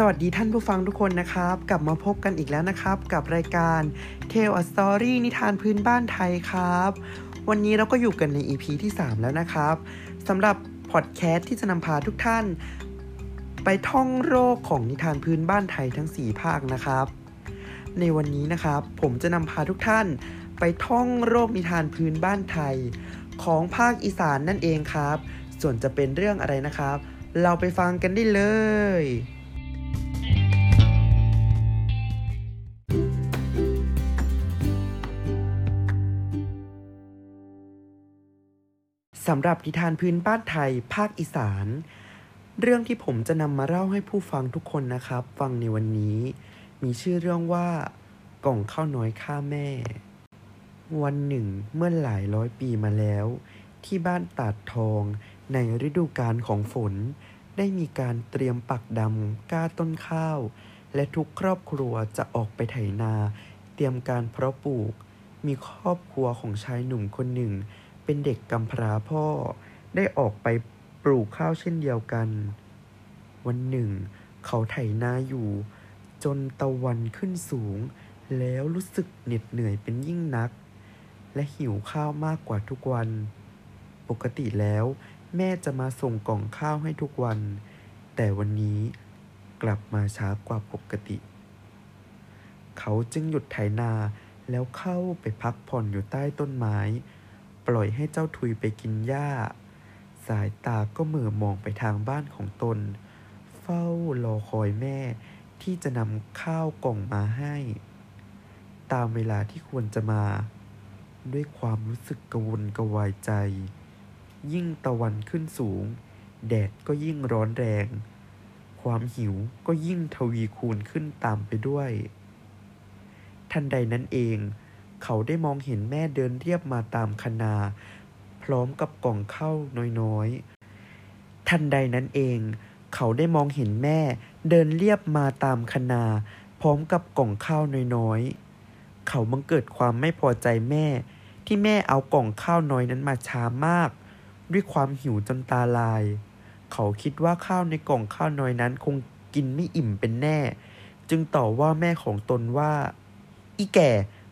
สวัสดีท่านผู้ฟังทุกคนนะครับ กลับมาพบกันอีกแล้วนะครับ กับรายการ Tale a Story นิทานพื้นบ้านไทยครับ วันนี้เราก็อยู่กันใน EP ที่ 3 แล้วนะครับสำหรับพอดแคสต์ที่จะนำพาทุกท่าน ไปท่องโลกของนิทานพื้นบ้านไทยทั้ง 4 ภาคนะครับ ในวันนี้นะครับ ผมจะนำพาทุกท่าน ไปท่องโลกนิทานพื้นบ้านไทย ของภาคอีสานนั่นเองครับ ส่วนจะเป็นเรื่องอะไรนะครับ เราไปฟังกันได้เลย สำหรับนิทานพื้นบ้านไทยภาคอีสาน เรื่องที่ผมจะนำมาเล่าให้ผู้ฟังทุกคนนะครับ ฟังในวันนี้ มีชื่อเรื่องว่ากล่องข้าวน้อยข้าแม่ วันหนึ่งเมื่อหลายร้อยปีมาแล้ว ที่บ้านตาดทองในฤดูกาลของฝน ได้มีการเตรียมปักดำก้าต้นข้าว และทุกครอบครัวจะออกไปไถนา เตรียมการเพาะปลูก มีครอบครัวของชายหนุ่มคนหนึ่ง เป็นเด็กกำพร้าพ่อ ได้ออกไปปลูกข้าวเช่นเดียวกัน วันหนึ่ง เขาไถนาอยู่ จนตะวันขึ้นสูง แล้วรู้สึกเหน็ดเหนื่อยเป็นยิ่งนัก และหิวข้าวมากกว่าทุกวัน ปกติแล้ว แม่จะมาส่งกล่องข้าวให้ทุกวัน แต่วันนี้กลับมาช้ากว่าปกติ เขาจึงหยุดไถนาแล้วเข้าไปพักผ่อนอยู่ใต้ต้นไม้ ปล่อยให้เจ้าทุยไปกินหญ้า สายตาก็เหม่อมองไปทางบ้านของตน เฝ้ารอคอยแม่ที่จะนำข้าวกล่องมาให้ ตามเวลาที่ควรจะมา ด้วยความรู้สึกกระวนกระวายใจ ยิ่งตะวันขึ้นสูง แดดก็ยิ่งร้อนแรง ความหิวก็ยิ่งทวีคูณขึ้นตามไปด้วย ทันใดนั้นเอง เขาได้มองเห็นแม่เดินเรียบมาตามคนา พร้อมกับกล่องข้าวน้อยๆ ทันใดนั้นเอง เขาได้มองเห็นแม่เดินเรียบมาตามคนา พร้อมกับกล่องข้าวน้อยๆ เขาบังเกิดความไม่พอใจแม่ ที่แม่เอากล่องข้าวน้อยนั้นมาช้ามาก ด้วยความหิวจนตาลาย เขาคิดว่าข้าวในกล่องข้าวน้อยนั้นคงกินไม่อิ่มเป็นแน่ จึงต่อว่าแม่ของตนว่า อีแก่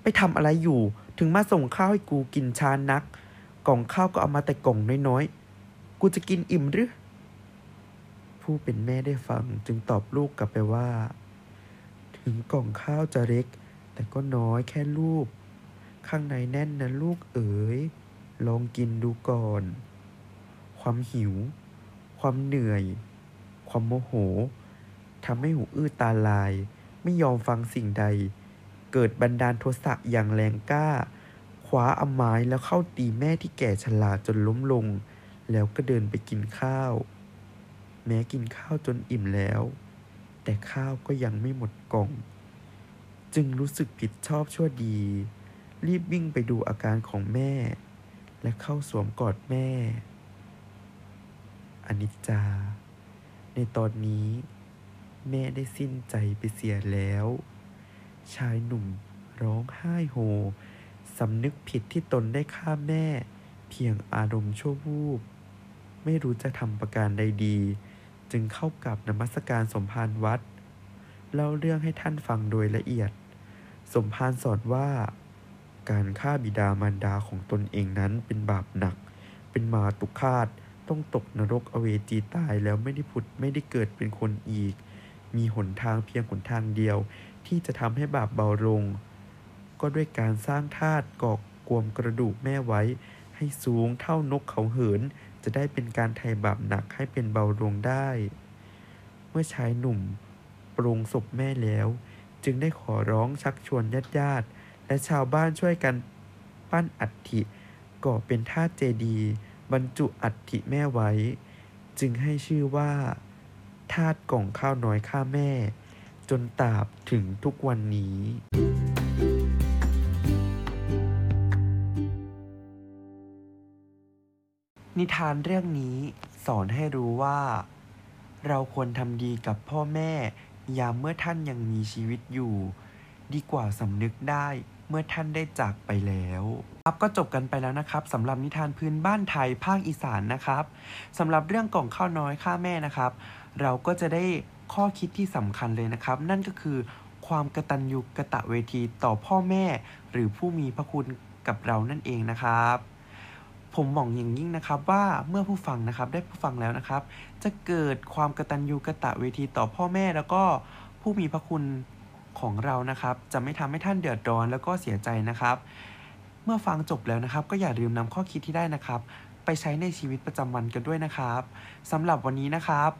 ไปทำอะไรอยู่ ถึงมาส่งข้าวให้กูกินช้านัก กล่องข้าวก็เอามาแต่กล่องน้อยๆ กูจะกินอิ่มหรือ ผู้เป็นแม่ได้ฟังจึงตอบลูกกลับไปว่า ถึงกล่องข้าวจะเล็ก แต่ก็น้อยแค่ลูก ข้างในแน่นนะลูกเอ๋ย ลองกินดูก่อน ความหิว ความเหนื่อย ความโมโหทำให้หูอื้อตาลาย ไม่ยอมฟังสิ่งใด เกิดบันดาลโทสะอย่างแรงกล้า คว้าอาไม้แล้วเข้าตีแม่ที่แก่ชราจนล้มลง แล้วก็เดินไปกินข้าว แม้กินข้าวจนอิ่มแล้ว แต่ข้าวก็ยังไม่หมดกล่อง จึงรู้สึกผิดชอบชั่วดี รีบวิ่งไปดูอาการของแม่ และเข้าสวมกอดแม่อนิจจา ในตอนนี้ แม่ได้สิ้นใจไปเสียแล้ว ชายหนุ่มร้องไห้โฮสำนึกผิดที่ตนได้ฆ่าแม่ เพียงอารมณ์ชั่ววูบ ไม่รู้จะทำประการใดดี จึงเข้ากับนมัสการสมภารวัด เล่าเรื่องให้ท่านฟังโดยละเอียด สมภารสอนว่า การฆ่าบิดามารดาของตนเองนั้นเป็นบาปหนัก เป็นมาตุคาตต้องตกนรกอเวจีตายแล้วไม่ได้ผุดไม่ได้เกิดเป็นคนอีก มีหนทางเพียงหนทางเดียว ที่จะทำให้บาปเบาลง ก็ด้วยการสร้างธาตุกอกกวมกระดูกแม่ไว้ ให้สูงเท่านกเขาเหิน จะได้เป็นการไถ่บาปหนักให้เป็นเบาลงได้ เมื่อชายหนุ่มปรงศพแม่แล้ว จึงได้ขอร้องชักชวนญาติญาติและชาวบ้านช่วยกันปั้นอัฐิก่อเป็นธาตุเจดีย์บรรจุอัฐิแม่ไว้ จึงให้ชื่อว่าธาตุกล่องข้าวน้อยข้าแม่ จนตราบถึงทุกวันนี้นิทานเรื่องนี้สอนให้รู้ว่า เราควรทำดีกับพ่อแม่ ยามเมื่อท่านยังมีชีวิตอยู่ ดีกว่าสำนึกได้เมื่อท่านได้จากไปแล้วครับก็จบกันไปแล้วนะครับสำหรับนิทานพื้นบ้านไทยภาคอีสานนะครับสำหรับเรื่องกล่องข้าวน้อยข้าแม่นะครับ เราก็จะได้ ข้อคิดที่สำคัญเลยนะครับ นั่นก็คือความกระตัญญูกระตะเวทีต่อพ่อแม่ หรือผู้มีพระคุณกับเรานั่นเองนะครับ ผมหวังอย่างยิ่งนะครับว่าเมื่อผู้ฟังนะครับได้ผู้ฟังแล้วนะครับ จะเกิดความกระตัญญูกระตะเวทีต่อพ่อแม่แล้วก็ผู้มีพระคุณของเรานะครับ จะไม่ทำให้ท่านเดือดร้อนแล้วก็เสียใจนะครับ เมื่อฟังจบแล้วนะครับ ก็อย่าลืมนำข้อคิดที่ได้นะครับ ไปใช้ในชีวิตประจำวันกันด้วยนะครับสำหรับวันนี้นะครับ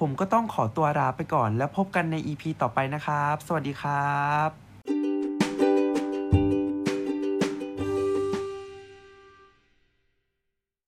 ผมก็ต้องขอตัวลาไปก่อน แล้วพบกันใน EP ต่อไปนะครับ สวัสดีครับ